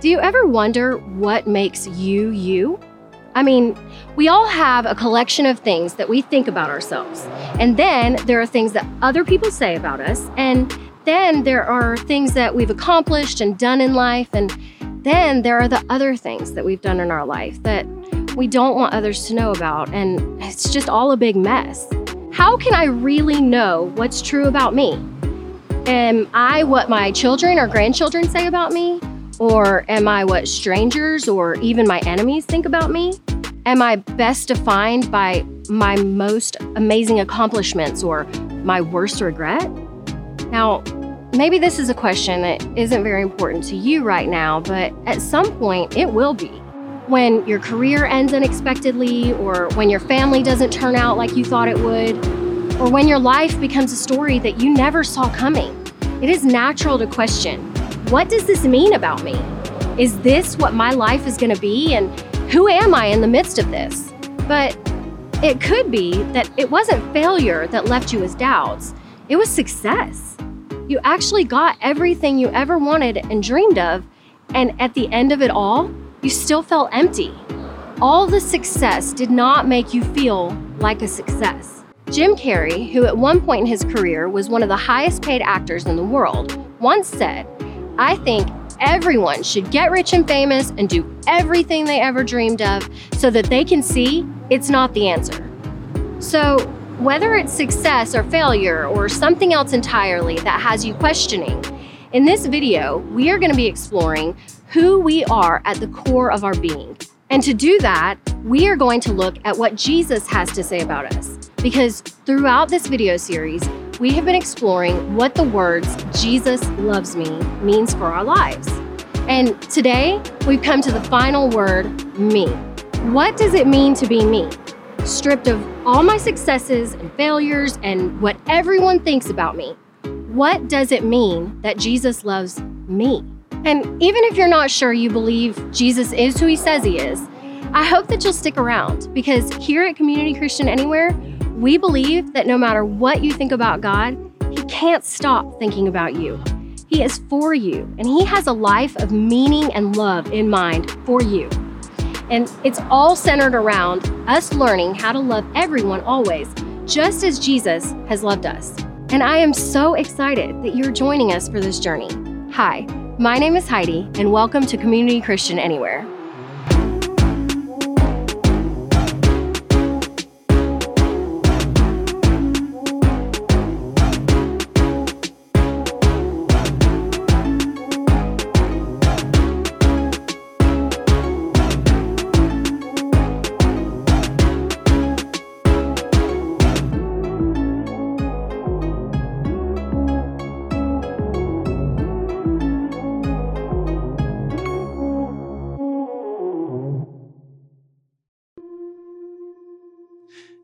Do you ever wonder what makes you you? I mean, we all have a collection of things that we think about ourselves. And then there are things that other people say about us. And then there are things that we've accomplished and done in life. And then there are the other things that we've done in our life that we don't want others to know about. And it's just all a big mess. How can I really know what's true about me? Am I what my children or grandchildren say about me? Or am I what strangers or even my enemies think about me? Am I best defined by my most amazing accomplishments or my worst regret? Now, maybe this is a question that isn't very important to you right now, but at some point it will be. When your career ends unexpectedly, or when your family doesn't turn out like you thought it would, or when your life becomes a story that you never saw coming, it is natural to question what does this mean about me? Is this what my life is going to be? And who am I in the midst of this? But it could be that it wasn't failure that left you with doubts, it was success. You actually got everything you ever wanted and dreamed of, and at the end of it all, you still felt empty. All the success did not make you feel like a success. Jim Carrey, who at one point in his career was one of the highest paid actors in the world, once said, I think everyone should get rich and famous and do everything they ever dreamed of so that they can see it's not the answer. So, whether it's success or failure or something else entirely that has you questioning, in this video, we are going to be exploring who we are at the core of our being. And to do that, we are going to look at what Jesus has to say about us. Because throughout this video series, we have been exploring what the words Jesus loves me means for our lives. And today, we've come to the final word, me. What does it mean to be me? stripped of all my successes and failures and what everyone thinks about me. What does it mean that Jesus loves me? And even if you're not sure you believe Jesus is who he says he is, I hope that you'll stick around because here at Community Christian Anywhere, we believe that no matter what you think about God, He can't stop thinking about you. He is for you, and He has a life of meaning and love in mind for you. And it's all centered around us learning how to love everyone always, just as Jesus has loved us. And I am so excited that you're joining us for this journey. Hi, my name is Heidi, and welcome to Community Christian Anywhere.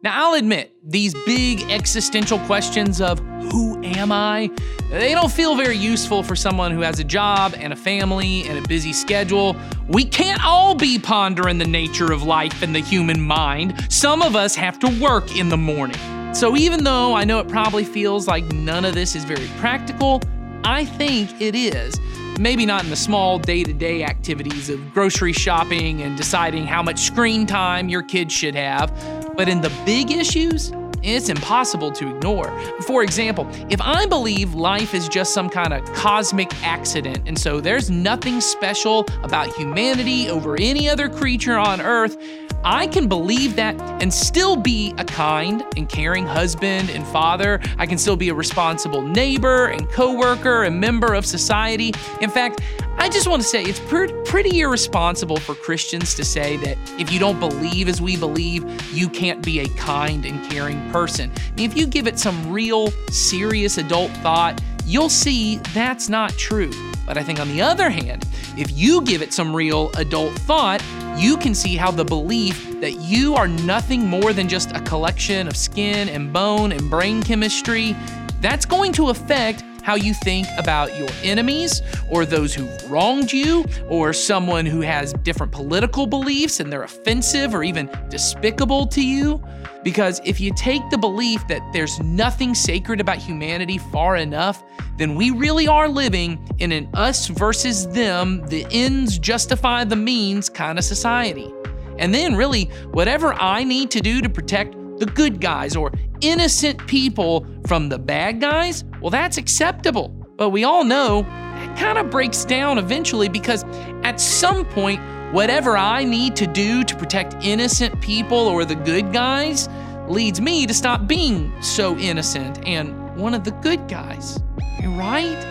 Now, I'll admit, these big existential questions of who am I, they don't feel very useful for someone who has a job and a family and a busy schedule. We can't all be pondering the nature of life and the human mind. Some of us have to work in the morning. So, even though I know it probably feels like none of this is very practical, I think it is. Maybe not in the small day to day activities of grocery shopping and deciding how much screen time your kids should have, but in the big issues, it's impossible to ignore. For example, if I believe life is just some kind of cosmic accident, and so there's nothing special about humanity over any other creature on Earth, I can believe that and still be a kind and caring husband and father. I can still be a responsible neighbor and coworker and member of society. In fact, I just want to say it's pretty irresponsible for Christians to say that if you don't believe as we believe, you can't be a kind and caring person. I mean, if you give it some real, serious adult thought, you'll see that's not true. But I think on the other hand, if you give it some real adult thought, you can see how the belief that you are nothing more than just a collection of skin and bone and brain chemistry, that's going to affect how you think about your enemies or those who've wronged you or someone who has different political beliefs and they're offensive or even despicable to you. Because if you take the belief that there's nothing sacred about humanity far enough, then we really are living in an us versus them, the ends justify the means kind of society. And then, really, whatever I need to do to protect the good guys or innocent people from the bad guys, well, that's acceptable. But we all know it kind of breaks down eventually because at some point, whatever I need to do to protect innocent people or the good guys leads me to stop being so innocent and one of the good guys. Right?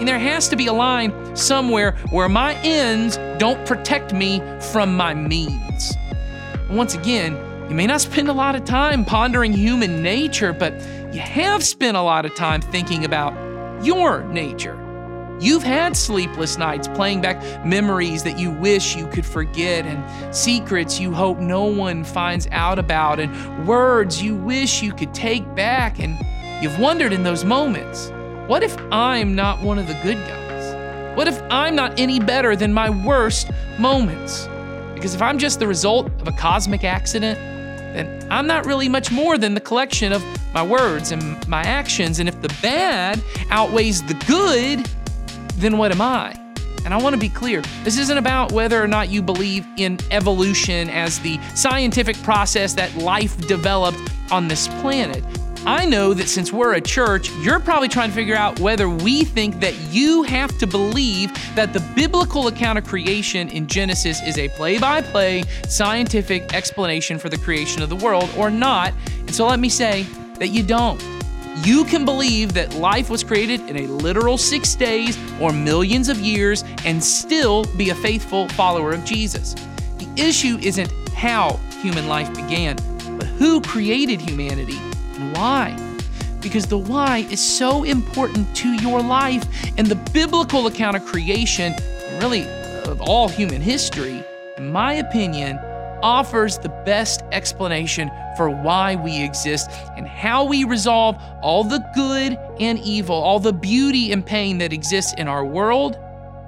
And there has to be a line somewhere where my ends don't protect me from my means. Once again, you may not spend a lot of time pondering human nature, but you have spent a lot of time thinking about your nature. You've had sleepless nights playing back memories that you wish you could forget, and secrets you hope no one finds out about, and words you wish you could take back. And you've wondered in those moments what if I'm not one of the good guys? What if I'm not any better than my worst moments? Because if I'm just the result of a cosmic accident, then I'm not really much more than the collection of my words and my actions. And if the bad outweighs the good, then what am I? And I want to be clear this isn't about whether or not you believe in evolution as the scientific process that life developed on this planet. I know that since we're a church, you're probably trying to figure out whether we think that you have to believe that the biblical account of creation in Genesis is a play by play scientific explanation for the creation of the world or not. And so let me say that you don't. You can believe that life was created in a literal six days or millions of years and still be a faithful follower of Jesus. The issue isn't how human life began, but who created humanity why. Because the why is so important to your life, and the biblical account of creation, really of all human history, in my opinion, offers the best explanation for why we exist and how we resolve all the good and evil, all the beauty and pain that exists in our world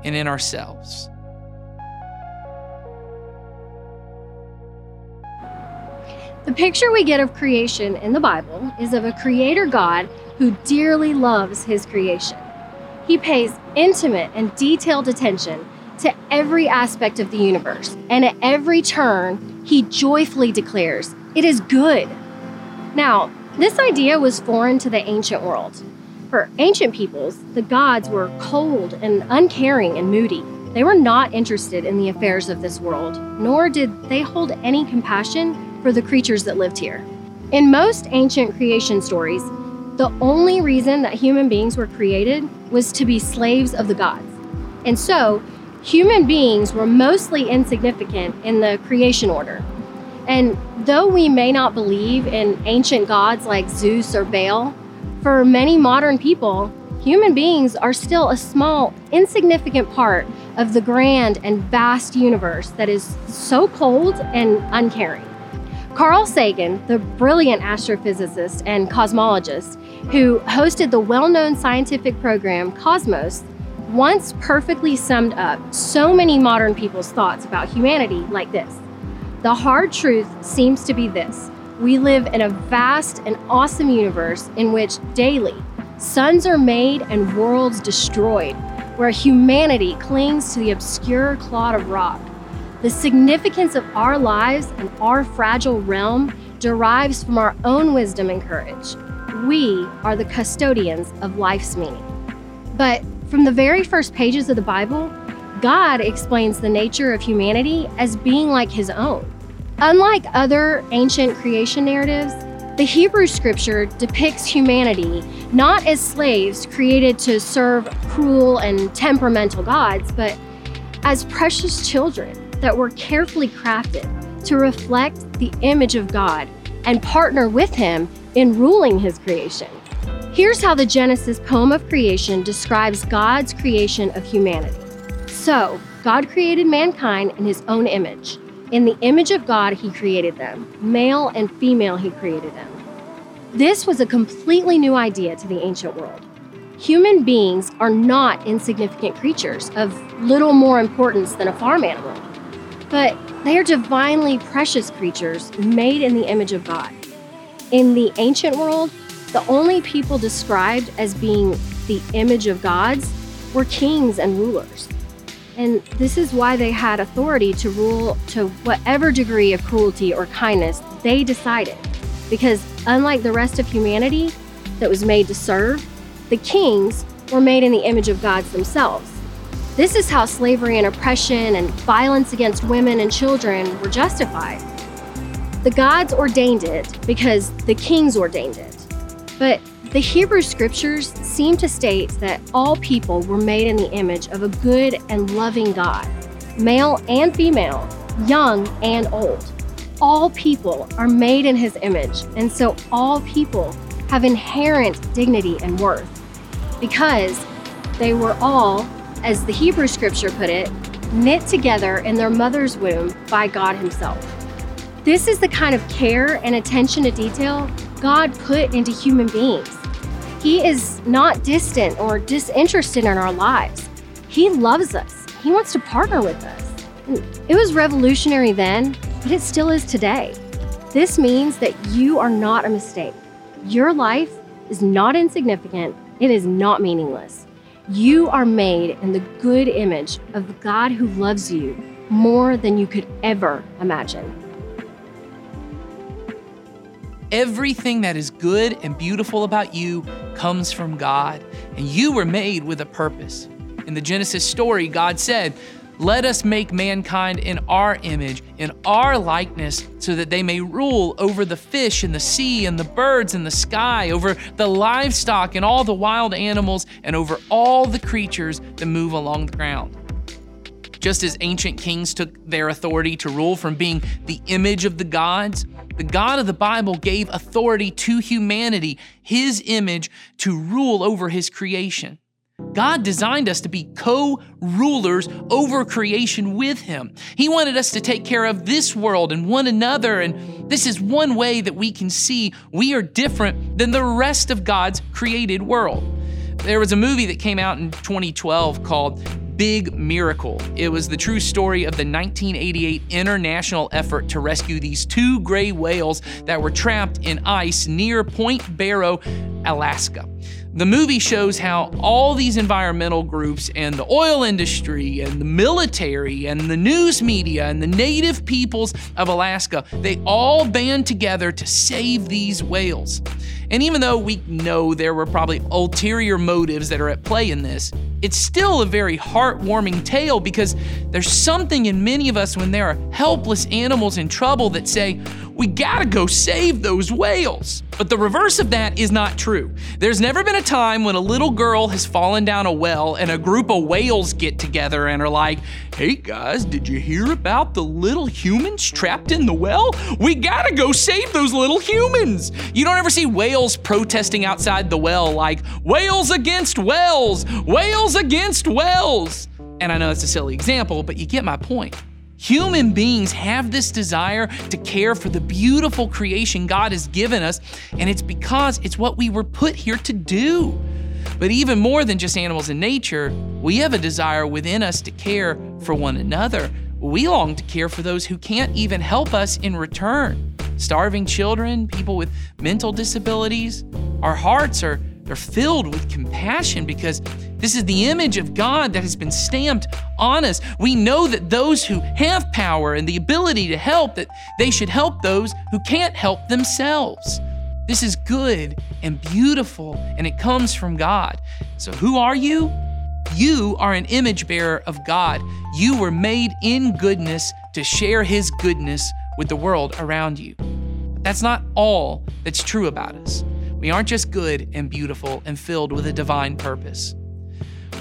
and in ourselves. The picture we get of creation in the Bible is of a creator God who dearly loves his creation. He pays intimate and detailed attention to every aspect of the universe, and at every turn, he joyfully declares, It is good. Now, this idea was foreign to the ancient world. For ancient peoples, the gods were cold and uncaring and moody. They were not interested in the affairs of this world, nor did they hold any compassion for the creatures that lived here. In most ancient creation stories, the only reason that human beings were created was to be slaves of the gods. And so, human beings were mostly insignificant in the creation order. And though we may not believe in ancient gods like Zeus or Baal, for many modern people, human beings are still a small, insignificant part of the grand and vast universe that is so cold and uncaring. Carl Sagan, the brilliant astrophysicist and cosmologist who hosted the well known scientific program Cosmos, once perfectly summed up so many modern people's thoughts about humanity like this. The hard truth seems to be this. We live in a vast and awesome universe in which daily suns are made and worlds destroyed, where humanity clings to the obscure clod of rock the significance of our lives and our fragile realm derives from our own wisdom and courage. We are the custodians of life's meaning. But from the very first pages of the Bible, God explains the nature of humanity as being like his own. Unlike other ancient creation narratives, the Hebrew scripture depicts humanity not as slaves created to serve cruel and temperamental gods, but as precious children that were carefully crafted to reflect the image of God and partner with Him in ruling His creation. Here's how the Genesis poem of creation describes God's creation of humanity. So, God created mankind in His own image. In the image of God, He created them. Male and female, He created them. This was a completely new idea to the ancient world. Human beings are not insignificant creatures of little more importance than a farm animal, but they are divinely precious creatures made in the image of God. In the ancient world, the only people described as being the image of gods were kings and rulers. And this is why they had authority to rule to whatever degree of cruelty or kindness they decided. Because unlike the rest of humanity that was made to serve, the kings were made in the image of gods themselves. This is how slavery and oppression and violence against women and children were justified. The gods ordained it because the kings ordained it. But the Hebrew scriptures seem to state that all people were made in the image of a good and loving God, male and female, young and old. All people are made in his image, and so all people have inherent dignity and worth because they were all, as the Hebrew scripture put it, knit together in their mother's womb by God Himself. This is the kind of care and attention to detail God put into human beings. He is not distant or disinterested in our lives. He loves us, He wants to partner with us. It was revolutionary then, but it still is today. This means that you are not a mistake. Your life is not insignificant it is not meaningless. You are made in the good image of the God who loves you more than you could ever imagine. Everything that is good and beautiful about you comes from God, and you were made with a purpose. In the Genesis story, God said, let us make mankind in our image, in our likeness, so that they may rule over the fish in the sea and the birds in the sky, over the livestock and all the wild animals, and over all the creatures that move along the ground. Just as ancient kings took their authority to rule from being the image of the gods, the God of the Bible gave authority to humanity, his image, to rule over his creation. God designed us to be co rulers over creation with Him. He wanted us to take care of this world and one another, and this is one way that we can see we are different than the rest of God's created world. There was a movie that came out in 2012 called Big Miracle. It was the true story of the 1988 international effort to rescue these two gray whales that were trapped in ice near Point Barrow, Alaska. The movie shows how all these environmental groups and the oil industry and the military and the news media and the native peoples of Alaska, they all band together to save these whales. And even though we know there were probably ulterior motives that are at play in this, it's still a very heartwarming tale because there's something in many of us when there are helpless animals in trouble that say, we gotta go save those whales. But the reverse of that is not true. There's never been a time when a little girl has fallen down a well and a group of whales get together and are like, hey guys, did you hear about the little humans trapped in the well? We gotta go save those little humans. You don't ever see whales protesting outside the well like, whales against whales, whales against whales. And I know it's a silly example, but you get my point. Human beings have this desire to care for the beautiful creation God has given us, and it's because it's what we were put here to do. But even more than just animals in nature, we have a desire within us to care for one another. We long to care for those who can't even help us in return. Starving children, people with mental disabilities. Our hearts are they're filled with compassion because this is the image of God that has been stamped on us. We know that those who have power and the ability to help that they should help those who can't help themselves. This is good and beautiful and it comes from God. So who are you? You are an image bearer of God. You were made in goodness to share his goodness with the world around you. But that's not all that's true about us. We aren't just good and beautiful and filled with a divine purpose.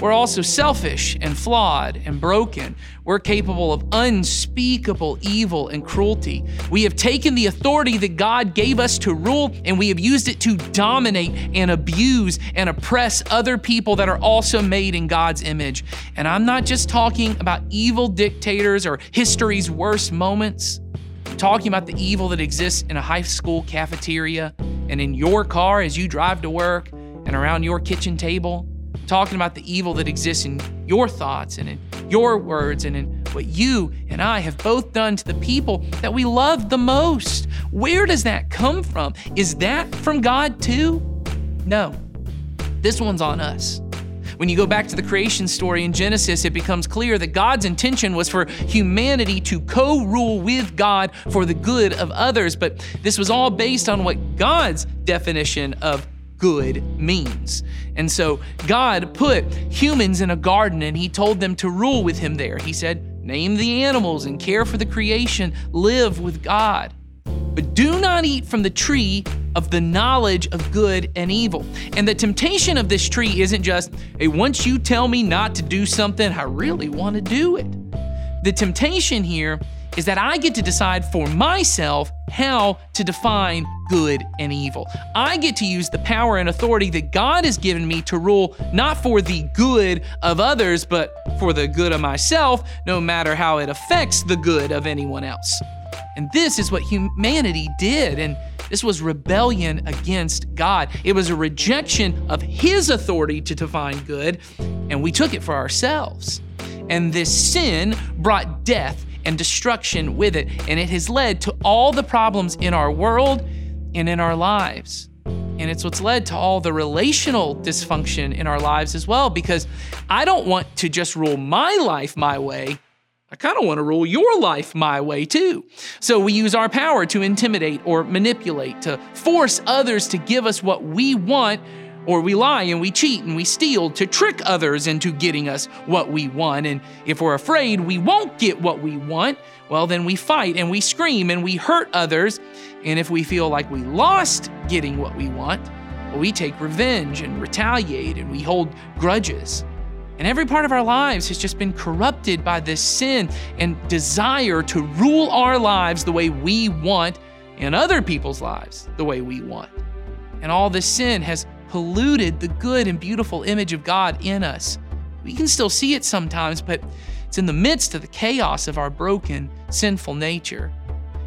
We're also selfish and flawed and broken. We're capable of unspeakable evil and cruelty. We have taken the authority that God gave us to rule and we have used it to dominate and abuse and oppress other people that are also made in God's image. And I'm not just talking about evil dictators or history's worst moments. I'm talking about the evil that exists in a high school cafeteria and in your car as you drive to work, and around your kitchen table, talking about the evil that exists in your thoughts and in your words and in what you and I have both done to the people that we love the most. Where does that come from? Is that from God too? No. This one's on us. When you go back to the creation story in Genesis, it becomes clear that God's intention was for humanity to co rule with God for the good of others. But this was all based on what God's definition of good means. And so God put humans in a garden and He told them to rule with Him there. He said, Name the animals and care for the creation, live with God. But do not eat from the tree of the knowledge of good and evil. And the temptation of this tree isn't just, hey, once you tell me not to do something, I really want to do it. The temptation here is that I get to decide for myself how to define good and evil. I get to use the power and authority that God has given me to rule not for the good of others, but for the good of myself, no matter how it affects the good of anyone else. And this is what humanity did. And this was rebellion against God. It was a rejection of His authority to define good, and we took it for ourselves. And this sin brought death and destruction with it, and it has led to all the problems in our world and in our lives. And it's what's led to all the relational dysfunction in our lives as well, because I don't want to just rule my life my way. I kind of want to rule your life my way too. So we use our power to intimidate or manipulate, to force others to give us what we want, or we lie and we cheat and we steal to trick others into getting us what we want. And if we're afraid we won't get what we want, well, then we fight and we scream and we hurt others. And if we feel like we lost getting what we want, well, we take revenge and retaliate and we hold grudges. And every part of our lives has just been corrupted by this sin and desire to rule our lives the way we want and other people's lives the way we want. And all this sin has polluted the good and beautiful image of God in us. We can still see it sometimes, but it's in the midst of the chaos of our broken, sinful nature.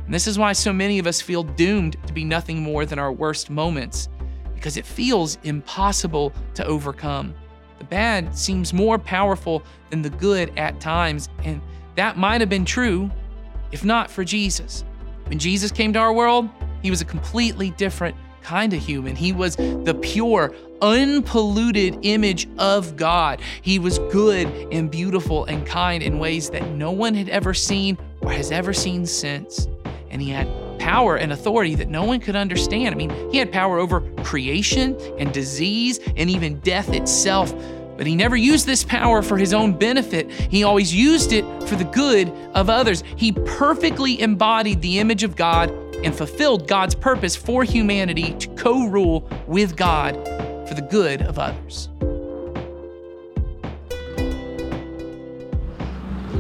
And this is why so many of us feel doomed to be nothing more than our worst moments, because it feels impossible to overcome. The bad seems more powerful than the good at times, and that might have been true if not for Jesus. When Jesus came to our world, he was a completely different kind of human. He was the pure, unpolluted image of God. He was good and beautiful and kind in ways that no one had ever seen or has ever seen since. And he had power and authority that no one could understand. I mean, he had power over creation and disease and even death itself. But he never used this power for his own benefit. He always used it for the good of others. He perfectly embodied the image of God and fulfilled God's purpose for humanity to co rule with God for the good of others.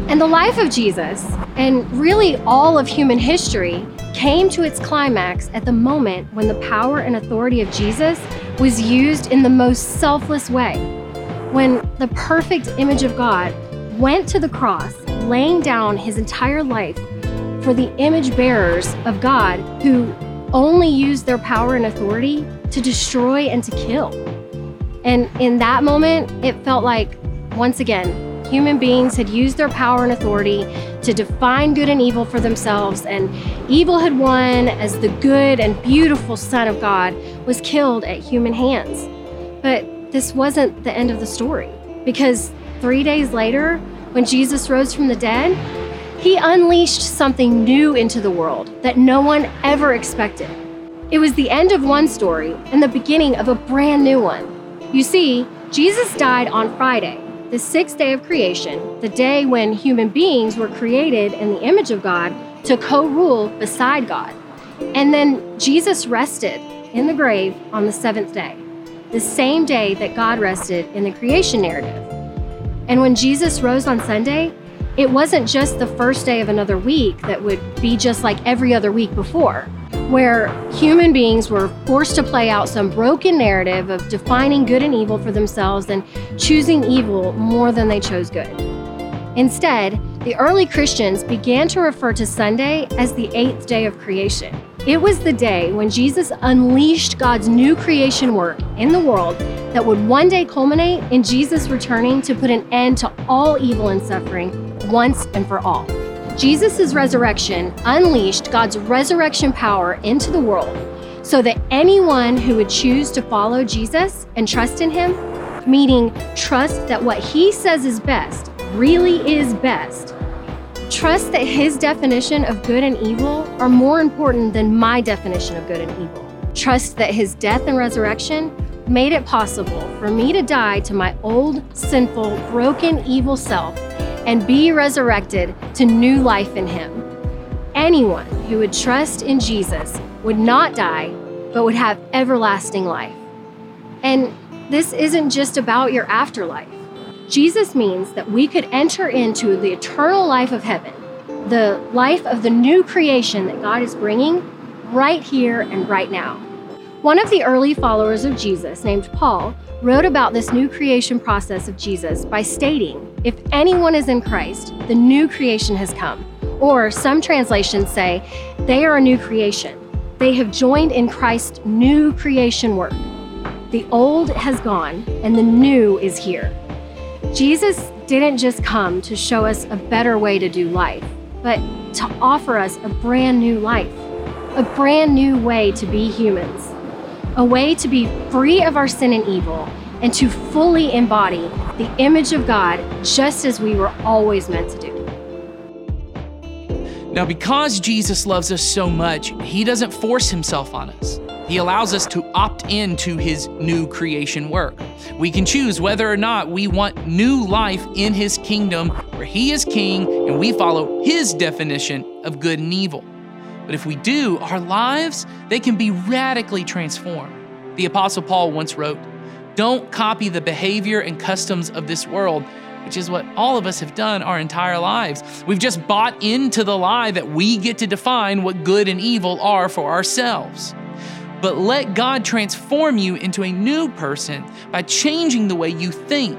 And the life of Jesus, and really all of human history, came to its climax at the moment when the power and authority of Jesus was used in the most selfless way. When the perfect image of God went to the cross, laying down his entire life for the image bearers of God who only used their power and authority to destroy and to kill. And in that moment, it felt like, once again, human beings had used their power and authority to define good and evil for themselves, and evil had won as the good and beautiful Son of God was killed at human hands. But this wasn't the end of the story, because three days later, when Jesus rose from the dead, he unleashed something new into the world that no one ever expected. It was the end of one story and the beginning of a brand new one. You see, Jesus died on Friday, the sixth day of creation, the day when human beings were created in the image of God to co rule beside God. And then Jesus rested in the grave on the seventh day, the same day that God rested in the creation narrative. And when Jesus rose on Sunday, it wasn't just the first day of another week that would be just like every other week before where human beings were forced to play out some broken narrative of defining good and evil for themselves and choosing evil more than they chose good. Instead, the early Christians began to refer to Sunday as the eighth day of creation. It was the day when Jesus unleashed God's new creation work in the world that would one day culminate in Jesus returning to put an end to all evil and suffering once and for all. Jesus' resurrection unleashed God's resurrection power into the world so that anyone who would choose to follow Jesus and trust in him, meaning trust that what he says is best really is best, trust that his definition of good and evil are more important than my definition of good and evil. Trust that his death and resurrection made it possible for me to die to my old, sinful, broken, evil self and be resurrected to new life in him. Anyone who would trust in Jesus would not die, but would have everlasting life. And this isn't just about your afterlife. Jesus means that we could enter into the eternal life of heaven, the life of the new creation that God is bringing right here and right now. One of the early followers of Jesus, named Paul, wrote about this new creation process of Jesus by stating, If anyone is in Christ, the new creation has come. Or some translations say, they are a new creation. They have joined in Christ's new creation work. The old has gone and the new is here. Jesus didn't just come to show us a better way to do life, but to offer us a brand new life, a brand new way to be humans, a way to be free of our sin and evil and to fully embody the image of God just as we were always meant to do. Now, because Jesus loves us so much, he doesn't force himself on us. He allows us to opt into his new creation work. We can choose whether or not we want new life in his kingdom where he is king and we follow his definition of good and evil. But if we do, our lives, they can be radically transformed. The apostle Paul once wrote, "Don't copy the behavior and customs of this world." which is what all of us have done our entire lives. We've just bought into the lie that we get to define what good and evil are for ourselves. But let God transform you into a new person by changing the way you think.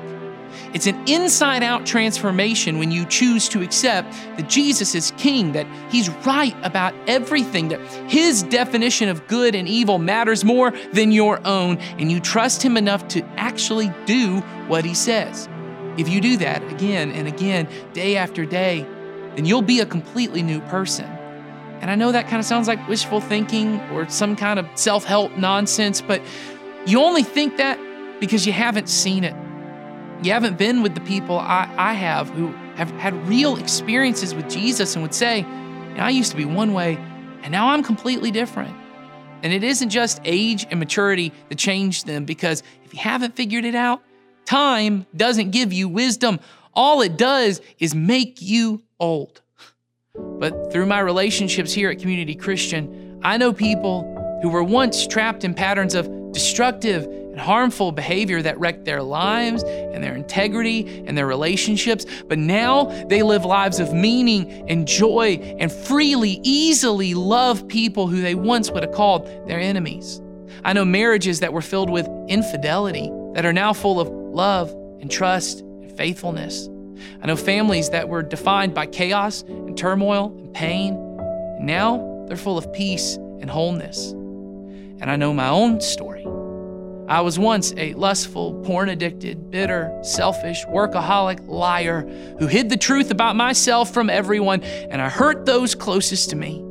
It's an inside out transformation when you choose to accept that Jesus is king, that he's right about everything, that his definition of good and evil matters more than your own, and you trust him enough to actually do what he says. If you do that again and again, day after day, then you'll be a completely new person. And I know that kind of sounds like wishful thinking or some kind of self help nonsense, but you only think that because you haven't seen it. You haven't been with the people I, I have who have had real experiences with Jesus and would say, I used to be one way, and now I'm completely different. And it isn't just age and maturity that change them, because if you haven't figured it out, Time doesn't give you wisdom. All it does is make you old. But through my relationships here at Community Christian, I know people who were once trapped in patterns of destructive and harmful behavior that wrecked their lives and their integrity and their relationships. But now they live lives of meaning and joy and freely, easily love people who they once would have called their enemies. I know marriages that were filled with infidelity that are now full of love and trust and faithfulness. I know families that were defined by chaos and turmoil and pain, and now they're full of peace and wholeness. And I know my own story. I was once a lustful, porn addicted, bitter, selfish, workaholic liar who hid the truth about myself from everyone, and I hurt those closest to me.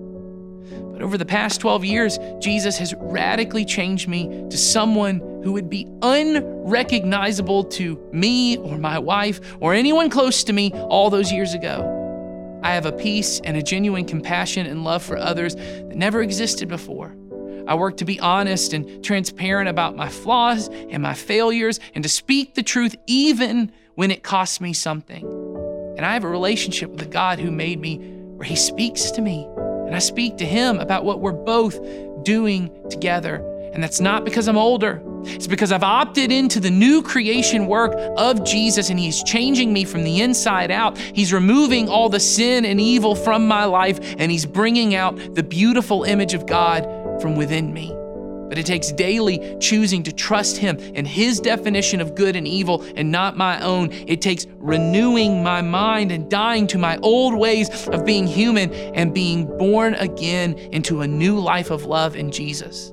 But over the past 12 years, Jesus has radically changed me to someone who would be unrecognizable to me or my wife or anyone close to me all those years ago. I have a peace and a genuine compassion and love for others that never existed before. I work to be honest and transparent about my flaws and my failures and to speak the truth even when it costs me something. And I have a relationship with the God who made me where He speaks to me and I speak to him about what we're both doing together. And that's not because I'm older. It's because I've opted into the new creation work of Jesus and He's changing me from the inside out. He's removing all the sin and evil from my life and He's bringing out the beautiful image of God from within me. but it takes daily choosing to trust Him and His definition of good and evil and not my own. It takes renewing my mind and dying to my old ways of being human and being born again into a new life of love in Jesus.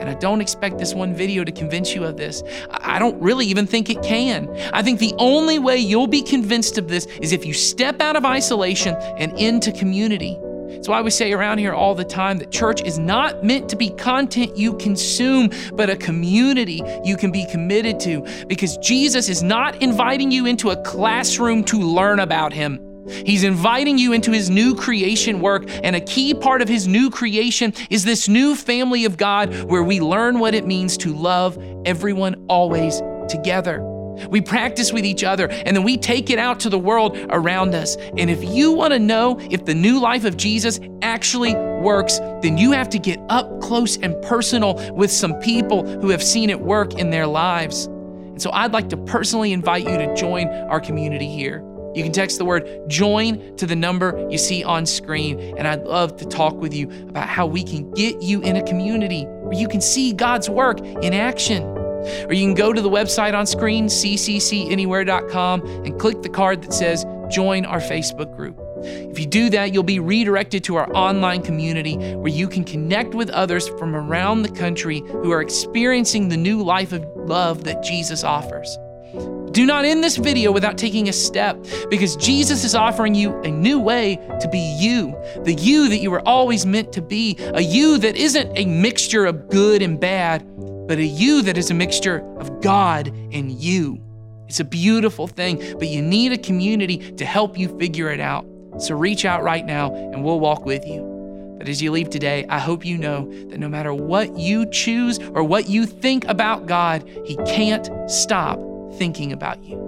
And I don't expect this one video to convince you of this. I don't really even think it can. I think the only way you'll be convinced of this is if you step out of isolation and into community. It's why we say around here all the time that church is not meant to be content you consume, but a community you can be committed to because Jesus is not inviting you into a classroom to learn about him. He's inviting you into his new creation work, and a key part of his new creation is this new family of God where we learn what it means to love everyone always together. We practice with each other and then we take it out to the world around us. And if you want to know if the new life of Jesus actually works, then you have to get up close and personal with some people who have seen it work in their lives. And so I'd like to personally invite you to join our community here. You can text the word join to the number you see on screen, and I'd love to talk with you about how we can get you in a community where you can see God's work in action. Or you can go to the website on screen, cccanywhere.com, and click the card that says Join our Facebook group. If you do that, you'll be redirected to our online community where you can connect with others from around the country who are experiencing the new life of love that Jesus offers. Do not end this video without taking a step because Jesus is offering you a new way to be you, the you that you were always meant to be, a you that isn't a mixture of good and bad, but a you that is a mixture of God and you. It's a beautiful thing, but you need a community to help you figure it out. So reach out right now and we'll walk with you. But as you leave today, I hope you know that no matter what you choose or what you think about God, He can't stop thinking about you.